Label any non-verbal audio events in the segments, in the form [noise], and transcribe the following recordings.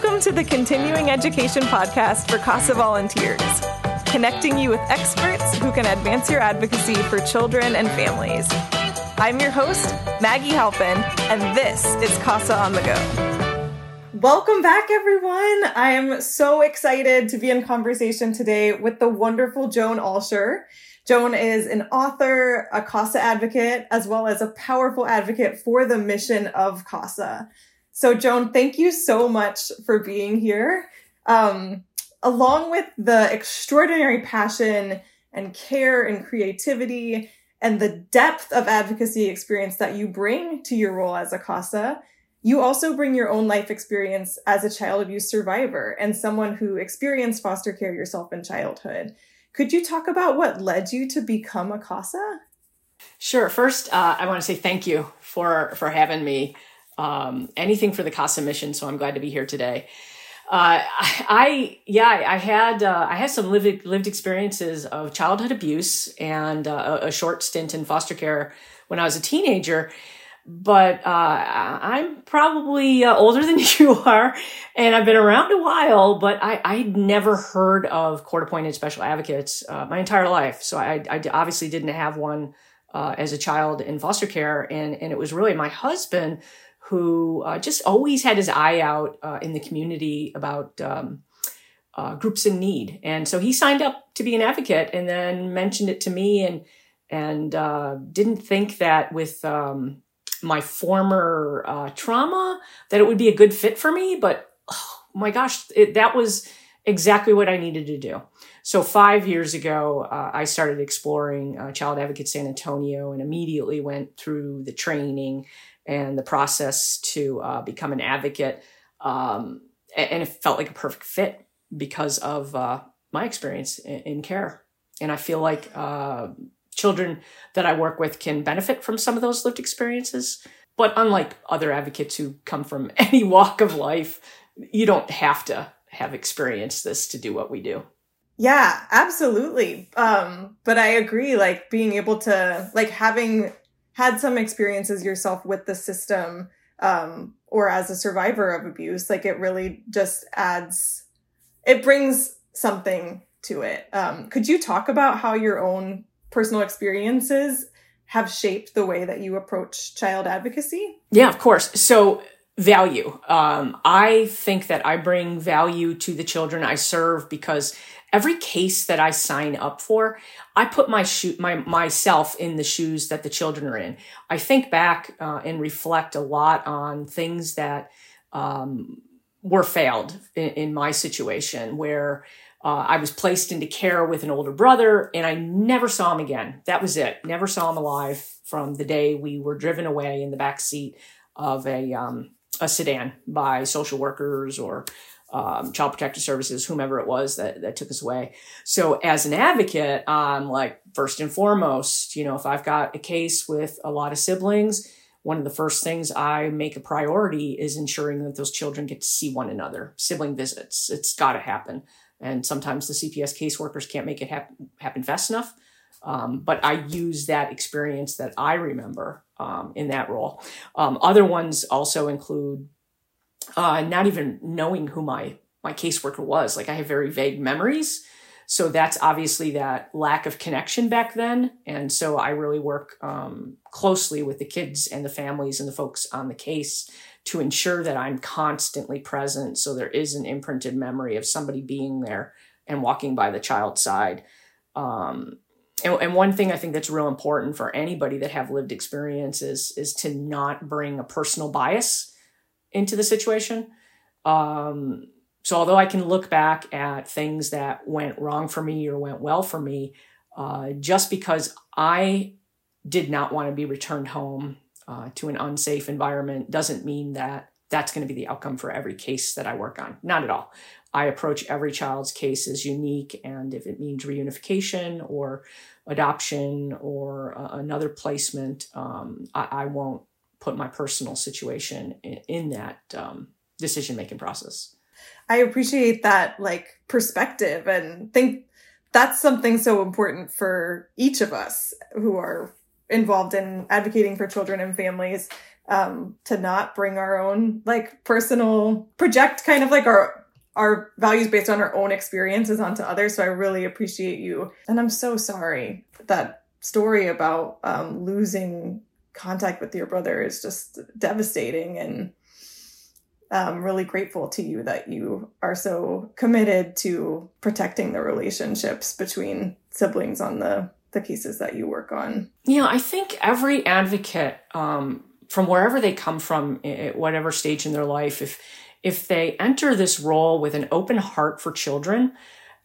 Welcome to the Continuing Education Podcast for CASA volunteers, connecting you with experts who can advance your advocacy for children and families. I'm your host, Maggie Halpin, and this is CASA on the Go. Welcome back, everyone. I am so excited to be in conversation today with the wonderful Joan Ulsher. Joan is an author, a CASA advocate, as well as a powerful advocate for the mission of CASA. So, Joan, thank you so much for being here. Um, along with the extraordinary passion and care and creativity and the depth of advocacy experience that you bring to your role as a CASA, you also bring your own life experience as a child abuse survivor and someone who experienced foster care yourself in childhood. Could you talk about what led you to become a CASA? Sure. First, uh, I want to say thank you for for having me um, anything for the CASA mission. So I'm glad to be here today. Uh, I yeah, I had uh, I had some lived lived experiences of childhood abuse and uh, a, short stint in foster care when I was a teenager. But uh, I'm probably uh, older than [laughs] you are, and I've been around a while. But I I'd never heard of court appointed special advocates uh, my entire life, so I, I obviously didn't have one as a child in foster care, and and it was really my husband who uh, just always had his eye out uh, in the community about um, uh, groups in need. And so he signed up to be an advocate and then mentioned it to me and and uh, didn't think that with um, my former uh, trauma that it would be a good fit for me. But oh my gosh, it, that was exactly what I needed to do. So five years ago, uh, I started exploring Child Advocate San Antonio and immediately went through the training and the process to uh, become an advocate. Um, and it felt like a perfect fit because of uh, my experience in, in, care. And I feel like uh, children that I work with can benefit from some of those lived experiences. But unlike other advocates who come from [laughs] any walk of life, you don't have to have experienced this to do what we do. Yeah, absolutely. Um, but I agree, like being able to, like having had some experiences yourself with the system um, or as a survivor of abuse, like it really just adds, it brings something to it. Um, could you talk about how your own personal experiences have shaped the way that you approach child advocacy? Yeah, of course. So, value. Um, I think that I bring value to the children I serve because every case that I sign up for, I put my shoe, my myself in the shoes that the children are in. I think back uh, and reflect a lot on things that um, were failed in, in, my situation, where uh, I was placed into care with an older brother, and I never saw him again. That was it. Never saw him alive from the day we were driven away in the back seat of a um, a sedan by social workers or um, child protective services, whomever it was that, that took us away. So as an advocate, I'm like, first and foremost, you know, if I've got a case with a lot of siblings, one of the first things I make a priority is ensuring that those children get to see one another. Sibling visits, it's got to happen. And sometimes the CPS caseworkers can't make it happen, happen fast enough. Um, but I use that experience that I remember um, in that role. Um, other ones also include uh, not even knowing who my my caseworker was. Like I have very vague memories. So that's obviously that lack of connection back then. And so I really work um, closely with the kids and the families and the folks on the case to ensure that I'm constantly present. So there is an imprinted memory of somebody being there and walking by the child's side. Um, and, and, one thing I think that's real important for anybody that have lived experiences is to not bring a personal bias into the situation. Um, so although I can look back at things that went wrong for me or went well for me, uh, just because I did not want to be returned home uh, to an unsafe environment doesn't mean that that's going to be the outcome for every case that I work on. Not at all. I approach every child's case as unique, and if it means reunification or adoption or uh, another placement, um, I, I, won't put my personal situation in, in that um, decision making process. I appreciate that like perspective and think that's something so important for each of us who are involved in advocating for children and families. um, to not bring our own like personal project kind of like our our values based on our own experiences onto others. So I really appreciate you. And I'm so sorry that story about um, losing contact with your brother is just devastating. And I'm really grateful to you that you are so committed to protecting the relationships between siblings on the the cases that you work on. Yeah, I think every advocate, um, from wherever they come from, at whatever stage in their life, if if they enter this role with an open heart for children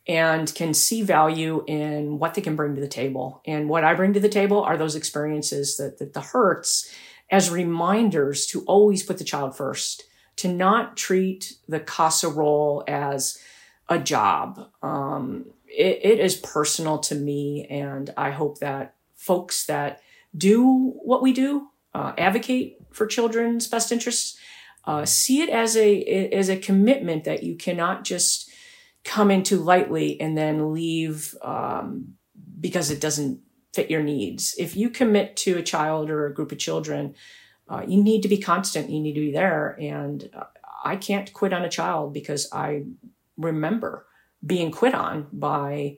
and can see value in what they can bring to the table. And what I bring to the table are those experiences that, that the hurts as reminders to always put the child first, to not treat the CASA role as a job. Um, it, it is personal to me, and I hope that folks that do what we do, uh, advocate for children's best interests, uh, see it as a as a commitment that you cannot just come into lightly and then leave um, because it doesn't fit your needs. If you commit to a child or a group of children, uh, you need to be constant. You need to be there. And uh, I can't quit on a child because I remember being quit on by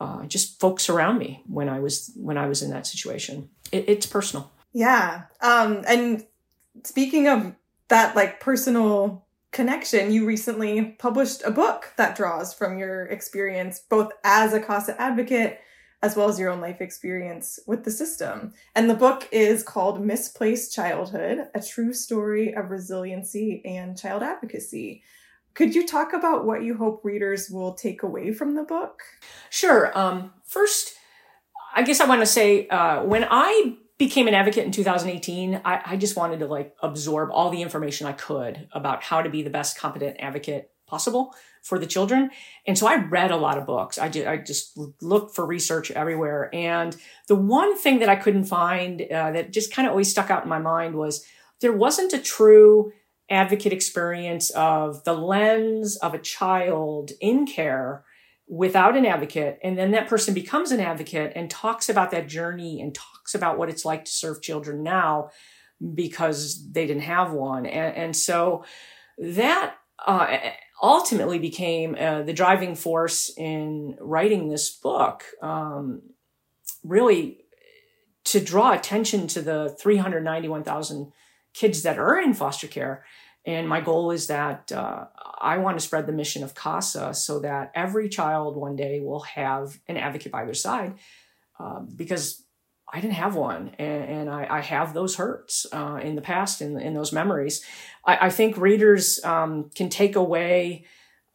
uh, just folks around me when I was when I was in that situation. It, it's personal. Yeah. Um, and speaking of that like personal connection, you recently published a book that draws from your experience, both as a CASA advocate as well as your own life experience with the system. And the book is called Misplaced Childhood A True Story of Resiliency and Child Advocacy. Could you talk about what you hope readers will take away from the book? Sure. Um, first, I guess I want to say uh, when I became an advocate in 2018, I, I just wanted to like absorb all the information I could about how to be the best competent advocate possible for the children. And so I read a lot of books. I, just, I just looked for research everywhere. And the one thing that I couldn't find uh, that just kind of always stuck out in my mind was there wasn't a true advocate experience of the lens of a child in care without an advocate. And then that person becomes an advocate and talks about that journey and talks about what it's like to serve children now because they didn't have one. And, and so that uh, ultimately became uh, the driving force in writing this book. Um, really to draw attention to the 391,000 kids that are in foster care and my goal is that uh, I want to spread the mission of CASA so that every child one day will have an advocate by their side uh, because I didn't have one. And, and I, I, have those hurts uh, in the past and in, in, those memories. I, I think readers um, can take away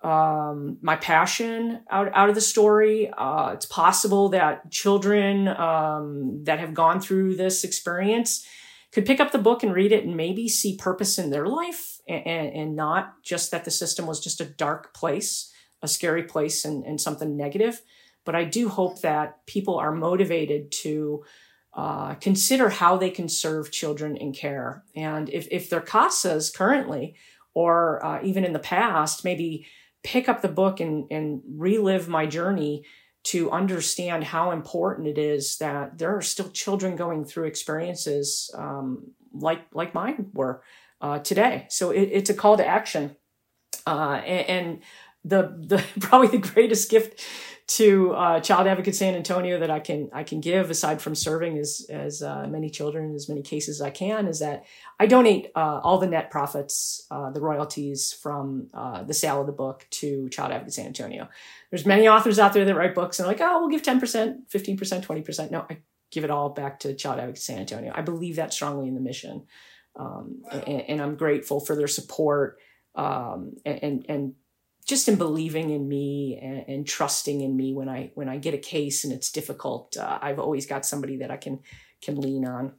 um, my passion out, out of the story. Uh, it's possible that children um, that have gone through this experience could pick up the book and read it and maybe see purpose in their life and, and not just that the system was just a dark place, a scary place, and, and something negative. But I do hope that people are motivated to uh, consider how they can serve children in care. And if, if their CASAs currently, or uh, even in the past, maybe pick up the book and, and relive my journey to understand how important it is that there are still children going through experiences um, like like mine were uh, today. So it, it's a call to action. Uh, and, and, the, the [laughs] probably the greatest gift to uh, Child Advocate San Antonio that I can I can give aside from serving as as uh, many children as many cases as I can is that I donate uh, all the net profits uh, the royalties from the sale of the book to Child Advocate San Antonio. There's many authors out there that write books and like oh we'll give ten percent, fifteen percent, twenty percent. No, I give it all back to Child Advocate San Antonio. I believe that strongly in the mission. Um, and, and, I'm grateful for their support um, and, and just in believing in me and, and, trusting in me when I when I get a case and it's difficult. Uh, I've always got somebody that I can can lean on.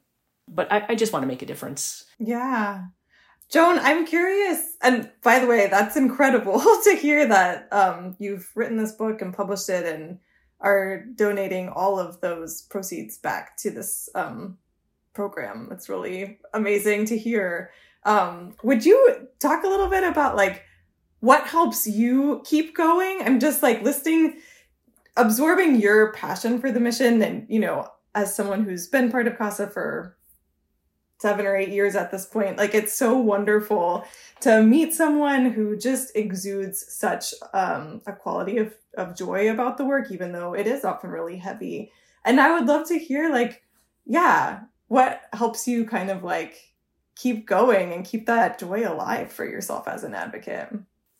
But I, I just want to make a difference. Yeah. Joan, I'm curious, and by the way, that's incredible [laughs] to hear that um, you've written this book and published it and are donating all of those proceeds back to this um, program. It's really amazing to hear. Um, would you talk a little bit about like what helps you keep going? I'm just like listing, absorbing your passion for the mission, and you know, as someone who's been part of CASA for seven or eight years at this point. Like it's so wonderful to meet someone who just exudes such um, a quality of, of joy about the work, even though it is often really heavy. And I would love to hear, like, yeah, what helps you kind of like keep going and keep that joy alive for yourself as an advocate?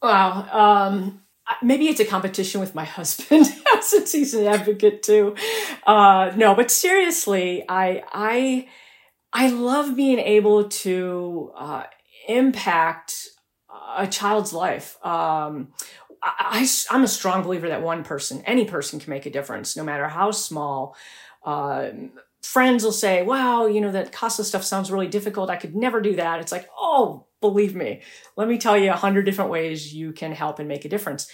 Wow. Um, maybe it's a competition with my [laughs] husband since he's an advocate too. Uh, no, but seriously, I, I, I love being able to uh, impact a child's life. Um, I, am a strong believer that one person, any person, can make a difference, no matter how small. Uh, friends will say, "Wow, you know that CASA stuff sounds really difficult. I could never do that." It's like, oh, believe me, let me tell you a hundred different ways you can help and make a difference.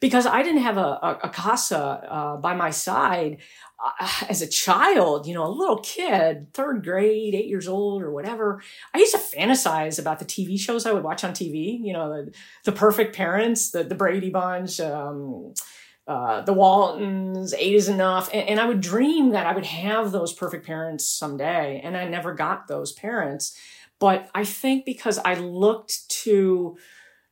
Because I didn't have a, a, a CASA uh, by my side, uh, as a child, you know, a little kid, third grade, eight years old or whatever, I used to fantasize about the TV shows I would watch on TV, you know, the, the perfect parents, the, the Brady Bunch, um, uh, the Waltons, eight is enough. And, and I would dream that I would have those perfect parents someday. And I never got those parents. But I think because I looked to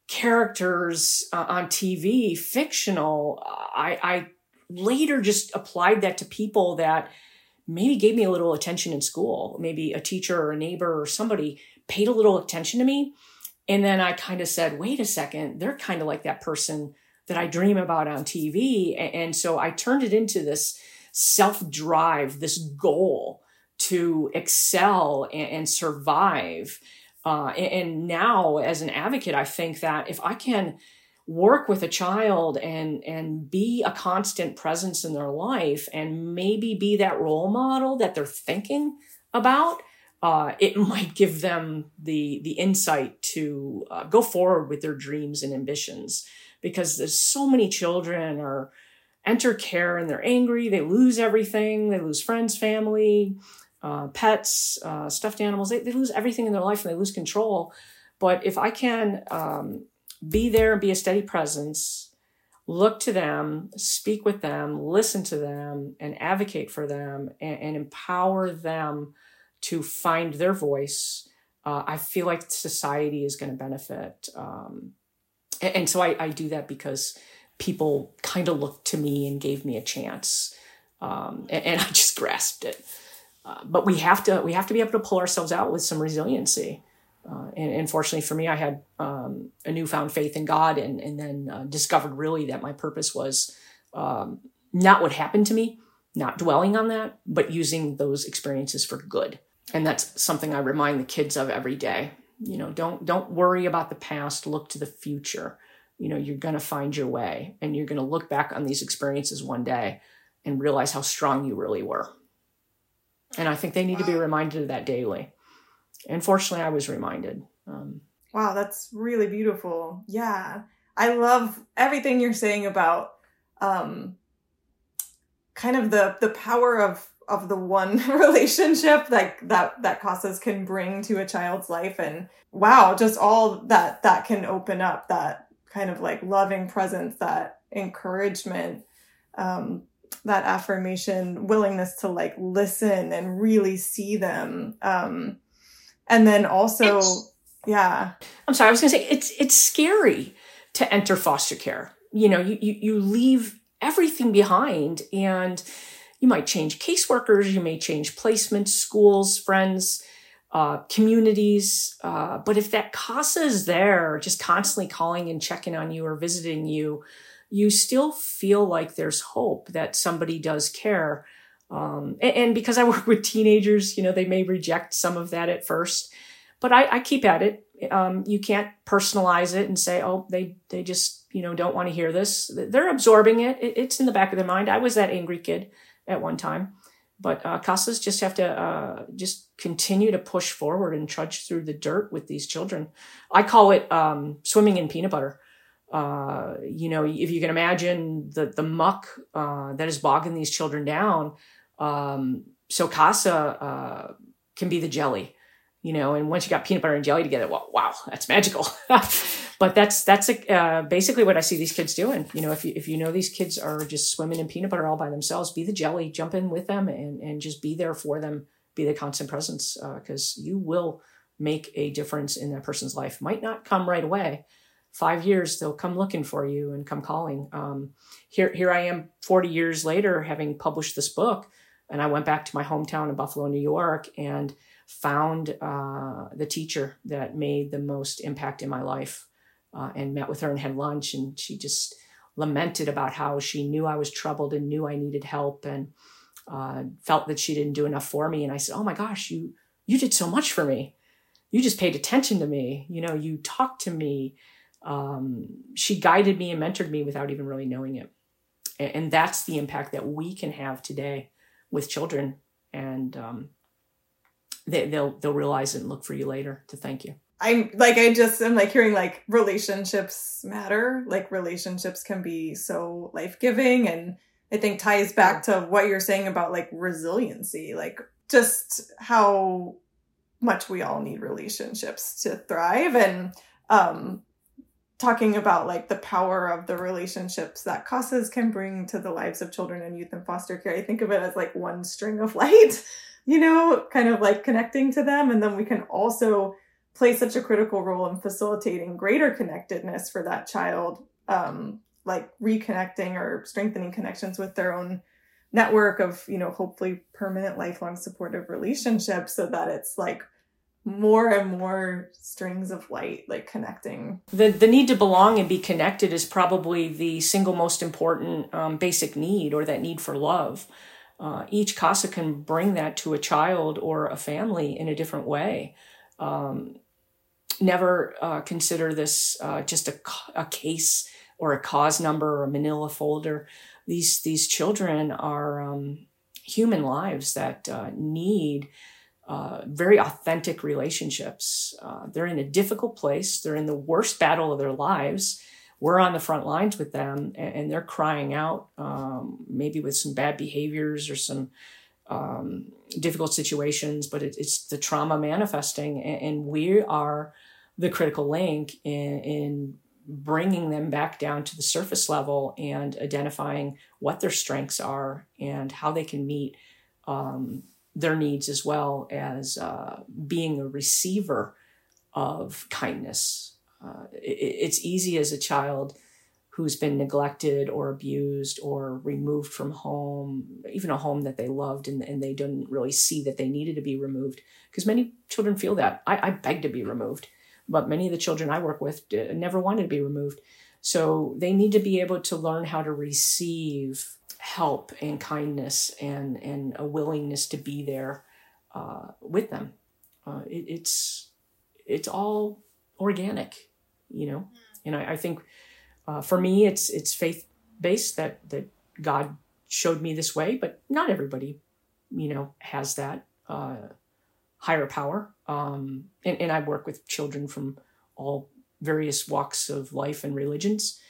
characters uh, on TV, fictional, I, I later just applied that to people that maybe gave me a little attention in school. Maybe a teacher or a neighbor or somebody paid a little attention to me. And then I kind of said, wait a second, they're kind of like that person that I dream about on TV. And so I turned it into this self drive, this goal to excel and, survive. Uh, and now, as an advocate, I think that if I can work with a child and and be a constant presence in their life and maybe be that role model that they're thinking about uh, it [laughs] might give them the the insight to uh, go forward with their dreams and ambitions because there's so many children are enter care and they're angry they lose everything they lose friends family uh, pets uh, stuffed animals they, they lose everything in their life and they lose control but if i can um, be there and be a steady presence, look to them, speak with them, listen to them, and advocate for them and, and empower them to find their voice. Uh, I feel like society is going to benefit. Um, and, so I, I, do that because people kind of looked to me and gave me a chance. Um, and, and, [laughs] I just grasped it. Uh, but we have to we have to be able to pull ourselves out with some resiliency. Uh, and, and, fortunately for me, I had um, a newfound faith in God, and and then uh, discovered really that my purpose was um, not what happened to me, not dwelling on that, but using those experiences for good. And that's something I remind the kids of every day. You know, don't don't worry about the past. Look to the future. You know, you're going to find your way, and you're going to look back on these experiences one day and realize how strong you really were. And I think they need to be reminded of that daily and fortunately, I was reminded. Um, wow, that's really beautiful. Yeah, I love everything you're saying about um, kind of the the power of of the one [laughs] relationship like that that CASAs can bring to a child's life. And wow just all that that can open up that kind of like loving presence that encouragement um that affirmation willingness to like listen and really see them. Um and then also it's, yeah. I'm sorry i was to say it's it's scary to enter foster care. You know you, you you leave everything behind and you might change caseworkers you may change placements schools friends uh, communities uh, but if that casa is there just constantly calling and checking on you or visiting you you still feel like there's hope that somebody does care um, and, and, because I [laughs] work with teenagers, you know, they may reject some of that at first, but I, I keep at it. Um, you can't personalize it and say, oh, they, they just, you know, don't want to hear this. They're absorbing it. it. It's in the back of their mind. I was that angry kid at one time, but uh, CASAs just have to uh, just continue to push forward and trudge through the dirt with these children. I call it um, swimming in peanut butter. Uh, you know, if you can imagine the the muck uh, that is bogging these children down, um, so casa uh, can be the jelly, you know, and once you got peanut butter and jelly together, well, wow, that's magical. [laughs] but that's that's a, uh, basically what I see these kids doing. You know, if you if you know these kids are just swimming in peanut butter all by themselves, be the jelly, jump in with them, and and just be there for them be the constant presence because uh, you will make a difference in that person's life. Might not come right away. Five years, they'll come looking for you and come calling. Um, here, here I am, forty years later, having published this book, and I went back to my hometown in Buffalo, New York, and found uh, the teacher that made the most impact in my life, uh, and met with her and had lunch, and she just lamented about how she knew I was troubled and knew I needed help, and uh, felt that she didn't do enough for me. And I said, "Oh my gosh, you you did so much for me." you just paid attention to me. You know you talked to me. Um, she guided me and mentored me without even really knowing it. And, and, that's the impact that we can have today with children. And um, they, they'll they'll realize it and look for you later. To thank you I'm like I just am like hearing like relationships matter. Like relationships can be so life giving and I think ties back to what you're saying about like resiliency, like just how much we all need relationships to thrive and um talking about like the power of the relationships that CASAs can bring to the lives of children and youth in foster care. I think of it as like one string of [laughs] light, you know, kind of like connecting to them. And then we can also play such a critical role in facilitating greater connectedness for that child, um, like reconnecting or strengthening connections with their own network of, you know, hopefully permanent, lifelong supportive relationships so that it's like more and more strings of light like connecting. The the need to belong and be connected is probably the single most important um, basic need or that need for love. Uh, each casa can bring that to a child or a family in a different way. Um, never uh, consider this uh, just a, a case or a cause number or a manila folder these these children are um, human lives that uh, need uh, very authentic relationships. Uh, they're in a difficult place. They're in the worst battle of their lives. We're on the front lines with them, and, they're crying out, um, maybe with some bad behaviors or some um, difficult situations, but it, it's the trauma manifesting, and, and, we are the critical link in, in bringing them back down to the surface level and identifying what their strengths are and how they can meet um, their needs as well as uh, being a receiver of kindness. Uh, it, it's easy as a child who's been neglected or abused or removed from home, even a home that they loved and, and they didn't really see that they needed to be removed. Because many children feel that. I, I beg to be removed, but many of the children I work with never wanted to be removed. So they need to be able to learn how to receive help and kindness and and a willingness to be there uh, with them. Uh, it, it's it's all organic, you know. And I, I think uh, for me, it's it's faith based that that God showed me this way, but not everybody, you know, has that uh, higher power. Um, and, and I work with children from all various walks of life and religions.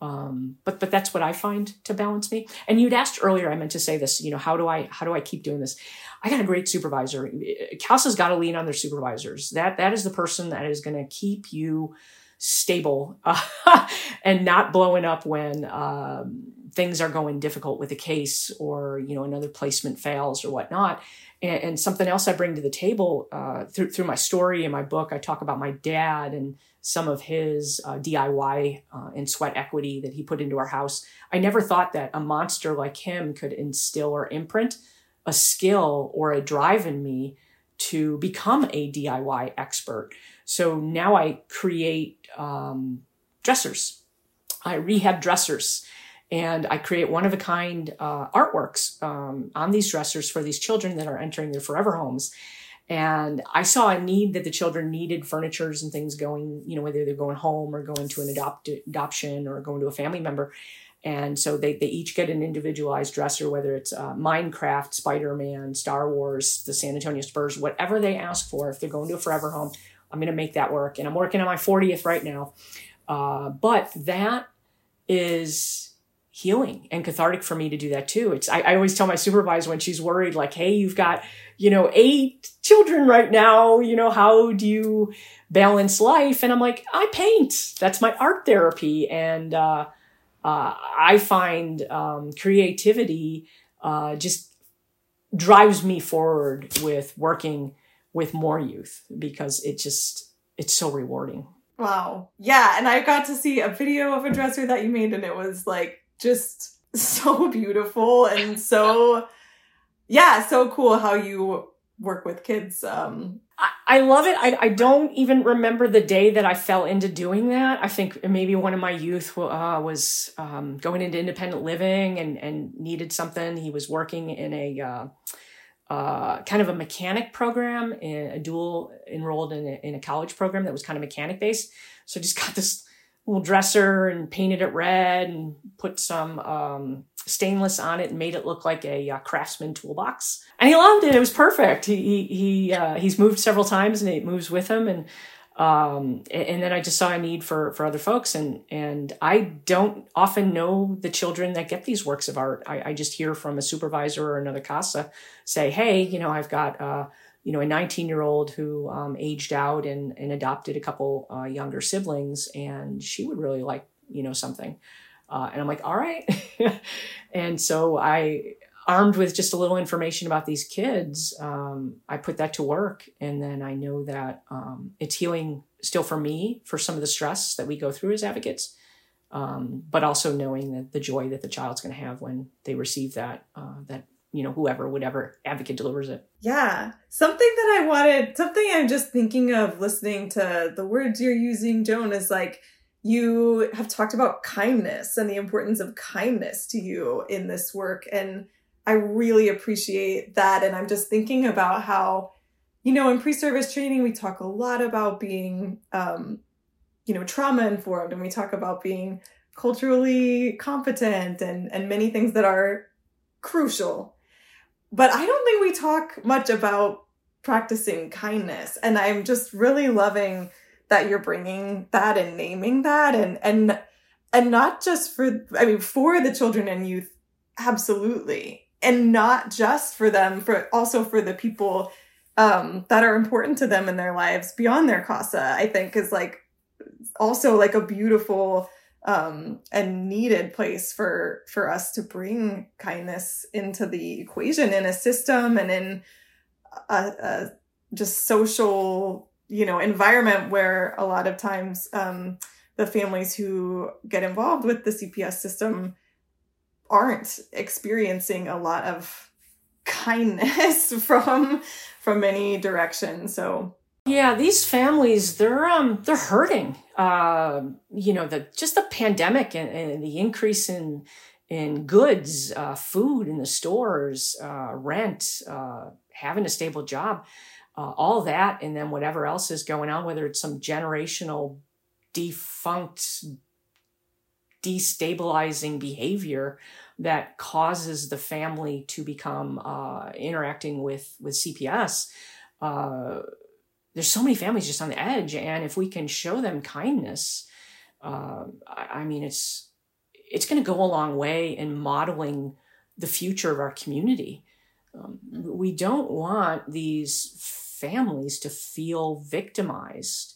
Um, but but that's what I find to balance me. And you'd asked earlier, I meant to say this. You know, how do I how do I keep doing this? I got a great supervisor. CASA's got to lean on their supervisors. That that is the person that is going to keep you stable uh, [laughs] and not blowing up when um, things are going difficult with a case or you know another placement fails or whatnot. And, and something else I bring to the table uh, through through my story and my book, I talk about my dad and some of his uh, DIY uh, and sweat equity that he put into our house. I never thought that a monster like him could instill or imprint a skill or a drive in me to become a DIY expert. So now I create um, dressers, I rehab dressers. And I create one of a kind uh, artworks um, on these dressers for these children that are entering their forever homes. And I saw a need that the children needed furnitures and things going, you know, whether they're going home or going to an adopt- adoption or going to a family member. And so they, they each get an individualized dresser, whether it's uh, Minecraft, Spider Man, Star Wars, the San Antonio Spurs, whatever they ask for. If they're going to a forever home, I'm going to make that work. And I'm working on my 40th right now. Uh, but that is healing and cathartic for me to do that too. It's I, I, always tell my supervisor when she's worried, like, hey, you've got, you know, eight children right now, you know, how do you balance life? And I'm like, I paint. That's my art therapy. And uh, uh, I find um, creativity uh, just drives me forward with working with more youth because it just it's so rewarding. Wow. Yeah, and I got to see a video of a dresser that you made and it was like just so [laughs] beautiful and so yeah, so cool how you work with kids um I, I love it. I, I don't even remember the day that I fell into doing that. I think maybe one of my youth uh, was um, going into independent living and, and needed something. He was working in a uh, uh, kind of a mechanic program, a dual enrolled in a, in a college program that was kind of mechanic based. So I just got this little dresser and painted it red and put some um, stainless on it and made it look like a uh, craftsman toolbox. And he loved it. It was perfect. He he, uh, he's moved several times and it moves with him and um, and then I just saw a need for for other folks, and and I don't often know the children that get these works of art. I, I just hear from a supervisor or another casa say, "Hey, you know, I've got uh, you know a 19 year old who um, aged out and and adopted a couple uh, younger siblings, and she would really like you know something." Uh, and I'm like, "All right," [laughs] and so I armed with just a little information about these kids, um, I put that to work. And then I know that um, it's healing still for me for some of the stress that we go through as advocates, um, but also knowing that the joy that the child's going to have when they receive that, uh, that, you know, whoever, whatever advocate delivers it. Yeah. Something that I wanted, something I'm just thinking of listening to the words you're using, Joan, is like, you have talked about kindness and the importance of kindness to you in this work. And I really appreciate that. And I'm just thinking about how, you know, in pre service training, we talk a lot about being, um, you know, trauma informed and we talk about being culturally competent and, and many things that are crucial. But I don't think we talk much about practicing kindness. And I'm just really loving that you're bringing that and naming that and, and, and not just for, I mean, for the children and youth, absolutely and not just for them, for also for the people um, that are important to them in their lives beyond their casa, I think is like also like a beautiful um, needed place for for us to bring kindness into the equation in a system and in a, a just social you know environment where a lot of times um, the families who get involved with the CPS system aren't experiencing a lot of kindness [laughs] from from any direction. So yeah these families they're um they're hurting uh you know the just the pandemic and, and the increase in in goods uh food in the stores uh rent uh having a stable job uh, all that and then whatever else is going on whether it's some generational defunct destabilizing behavior that causes the family to become uh, interacting with with CPS. There's so many families just on the edge, and if we can show them kindness, uh, I, I mean, it's it's going to go a long way in modeling the future of our community. Um, we don't want these families to feel victimized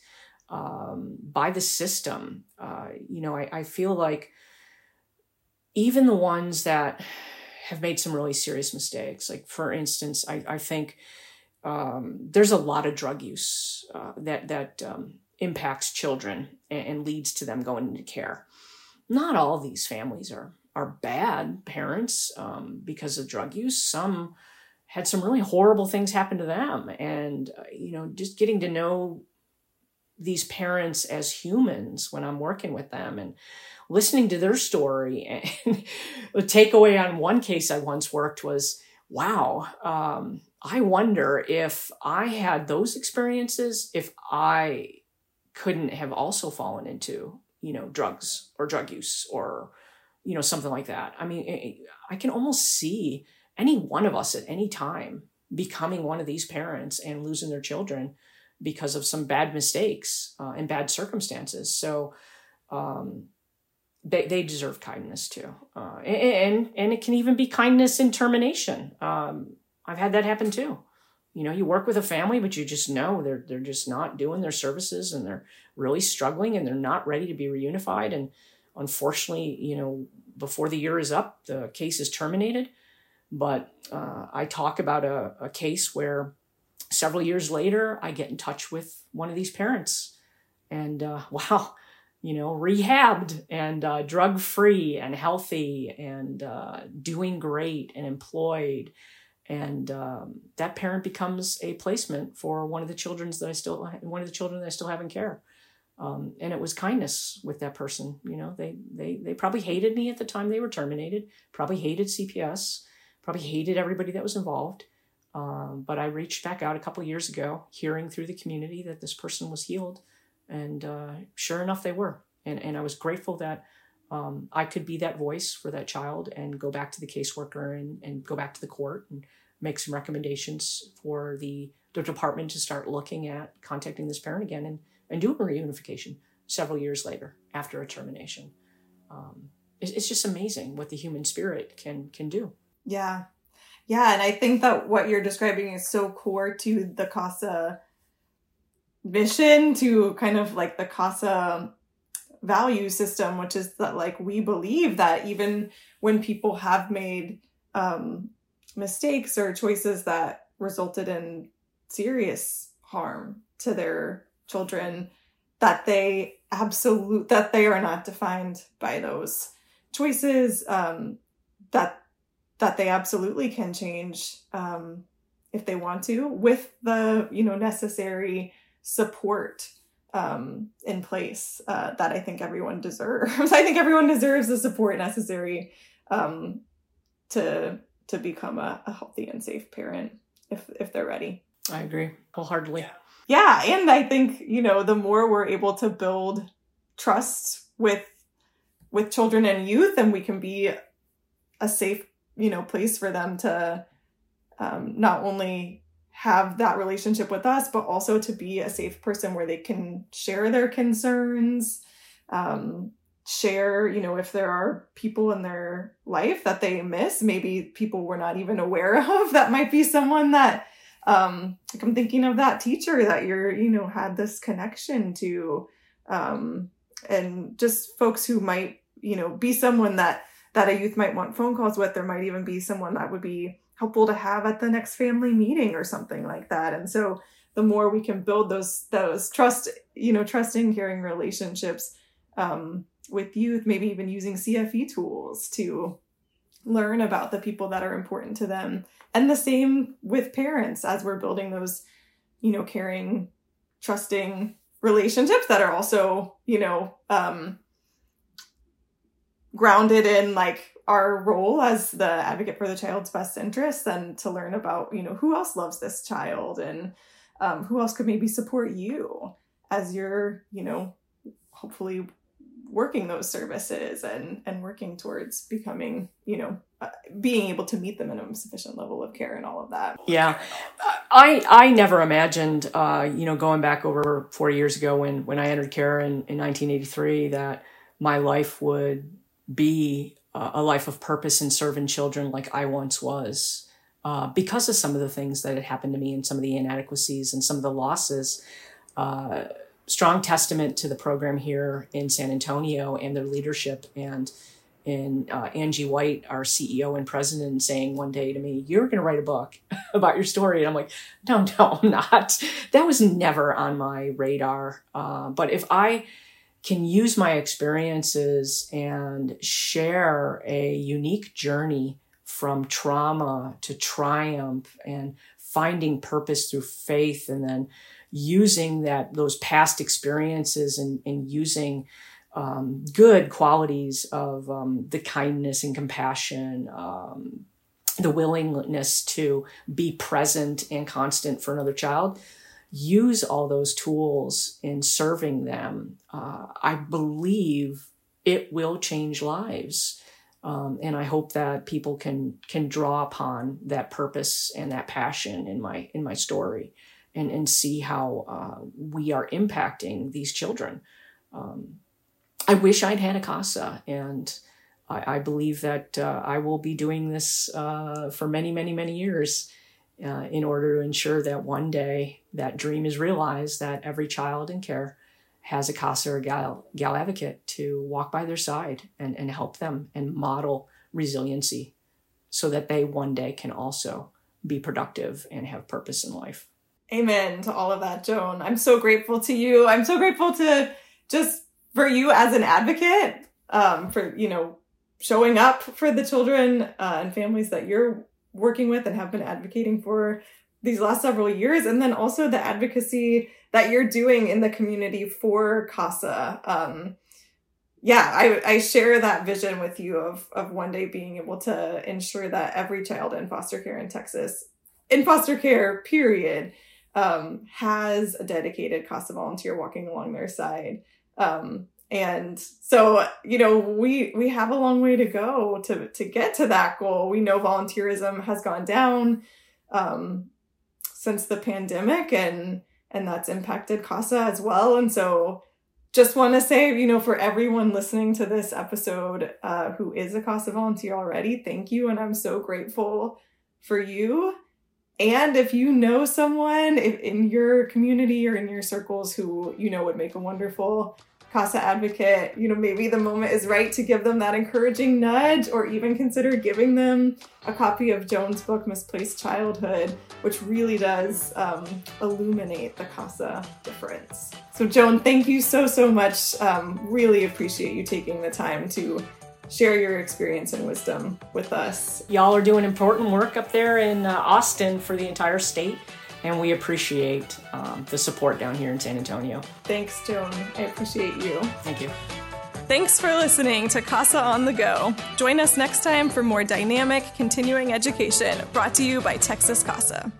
um, by the system. Uh, you know, I, I, feel like even the ones that have made some really serious mistakes, like for instance, I, I think um, there's a lot of drug use uh, that that um, impacts children and, and, leads to them going into care. Not all these families are are bad parents um, because of drug use. Some had some really horrible things happen to them, and uh, you know, just getting to know these parents as humans when I'm working with them and listening to their story. [laughs] And the takeaway on one case I once worked was, wow, um, I wonder if I had those experiences, if I couldn't have also fallen into, you know, drugs or drug use or, you know, something like that. I mean, I can almost see any one of us at any time becoming one of these parents and losing their children because of some bad mistakes uh, and bad circumstances. So um, they, they deserve kindness too. Uh, and, and it can even be kindness in termination. Um, I've had that happen too. You know, you work with a family, but you just know they're, they're just not doing their services and they're really struggling and they're not ready to be reunified. And unfortunately, you know, before the year is up, the case is terminated. But uh, I talk about a, a case where several years later, I get in touch with one of these parents, and uh, [laughs] wow, you know, rehabbed and uh, drug free and healthy and uh, doing great and employed. And um, that parent becomes a placement for one of the children's that I still one of the children that I still have in care. Um, and it was kindness with that person. You know, they they they probably hated me at the time they were terminated. Probably hated CPS. Probably hated everybody that was involved. Um, but I reached back out a couple years ago, hearing through the community that this person was healed, and uh, sure enough, they were. And and I was grateful that um, I could be that voice for that child and go back to the caseworker and and go back to the court and make some recommendations for the the department to start looking at contacting this parent again and and doing reunification several years later after a termination. Um, it's, it's just amazing what the human spirit can can do. Yeah, yeah, and I think that what you're describing is so core to the CASA mission, to kind of like the CASA value system, which is that like we believe that even when people have made um, mistakes or choices that resulted in serious harm to their children, that they absolute that they are not defined by those choices. Um, that that they absolutely can change um, if they want to with the you know necessary support um, in place uh, that I think everyone deserves. [laughs] I think everyone deserves the support necessary um, to to become a, a, healthy and safe parent if if they're ready. I agree wholeheartedly. Yeah, and I think you know the more we're able to build trust with with children and youth, and we can be a safe you know place for them to um, not only have that relationship with us but also to be a safe person where they can share their concerns um, share you know if there are people in their life that they miss maybe people we're not even aware [laughs] of that might be someone that um like i'm thinking of that teacher that you're you know had this connection to um and just folks who might you know be someone that that a youth might want phone calls with. There might even be someone that would be helpful to have at the next family meeting or something like that. And so the more we can build those those trust, you know, trusting, caring relationships um, with youth, maybe even using CFE tools to learn about the people that are important to them. And the same with parents as we're building those, you know, caring, trusting relationships that are also, you know, um, grounded in like our role as the advocate for the child's best interests and to learn about you know who else loves this child and um, who else could maybe support you as you're you know hopefully working those services and and working towards becoming you know uh, being able to meet them in a sufficient level of care and all of that. Yeah. I i never imagined uh you know going back over four years ago when when i entered care in in 1983 that my life would be a life of purpose and serving children like I once was. Uh, because of some of the things that had happened to me and some of the inadequacies and some of the losses. Uh, strong testament to the program here in San Antonio and their leadership and in uh, Angie White, our CEO and president, saying one day to me, "You're going to write a book [laughs] about your story," and I'm like, "No, no, I'm not." That was never on my radar. Uh, but if I can use my experiences and share a unique journey from trauma to triumph and finding purpose through faith and then using that those past experiences and, and using um, good qualities of um, the kindness and compassion um, the willingness to be present and constant for another child use all those tools in serving them, uh, I believe it will change lives. Um, and I hope that people can can draw upon that purpose and that passion in my in my story, and and see how uh, we are impacting these children. Um, I wish I'd had a casa, and I, I believe that uh, I will be doing this uh, for many, many, many years uh, in order to ensure that one day that dream is realized that every child in care has a CASA or gal, gal advocate to walk by their side and, and help them and model resiliency so that they one day can also be productive and have purpose in life. Amen to all of that, Joan. I'm so grateful to you. I'm so grateful to just for you as an advocate, um, for, you know, showing up for the children uh, and families that you're working with and have been advocating for these last several years. And then also the advocacy that you're doing in the community for CASA. Um, yeah, I, I share that vision with you of, of one day being able to ensure that every child in foster care in Texas, in foster care, period, um, has a dedicated CASA volunteer walking along their side. Um, and so, you know, we we have a long way to go to to get to that goal. We know volunteerism has gone down um, since the pandemic, and and that's impacted CASA as well. And so, just want to say, you know, for everyone listening to this episode uh, who is a CASA volunteer already, thank you. And I'm so grateful for you. And if you know someone in your community or in your circles who you know would make a wonderful CASA advocate, you know, maybe the moment is right to give them that encouraging nudge or even consider giving them a copy of Joan's book, Misplaced Childhood, which really does um, illuminate the CASA difference. So, Joan, thank you so, so much. Um, really appreciate you taking the time to share your experience and wisdom with us. Y'all are doing important work up there in uh, Austin for the entire state and we appreciate um, the support down here in San Antonio. Thanks, Joan. I appreciate you. Thank you. Thanks for listening to CASA on the Go. Join us next time for more dynamic continuing education brought to you by Texas CASA.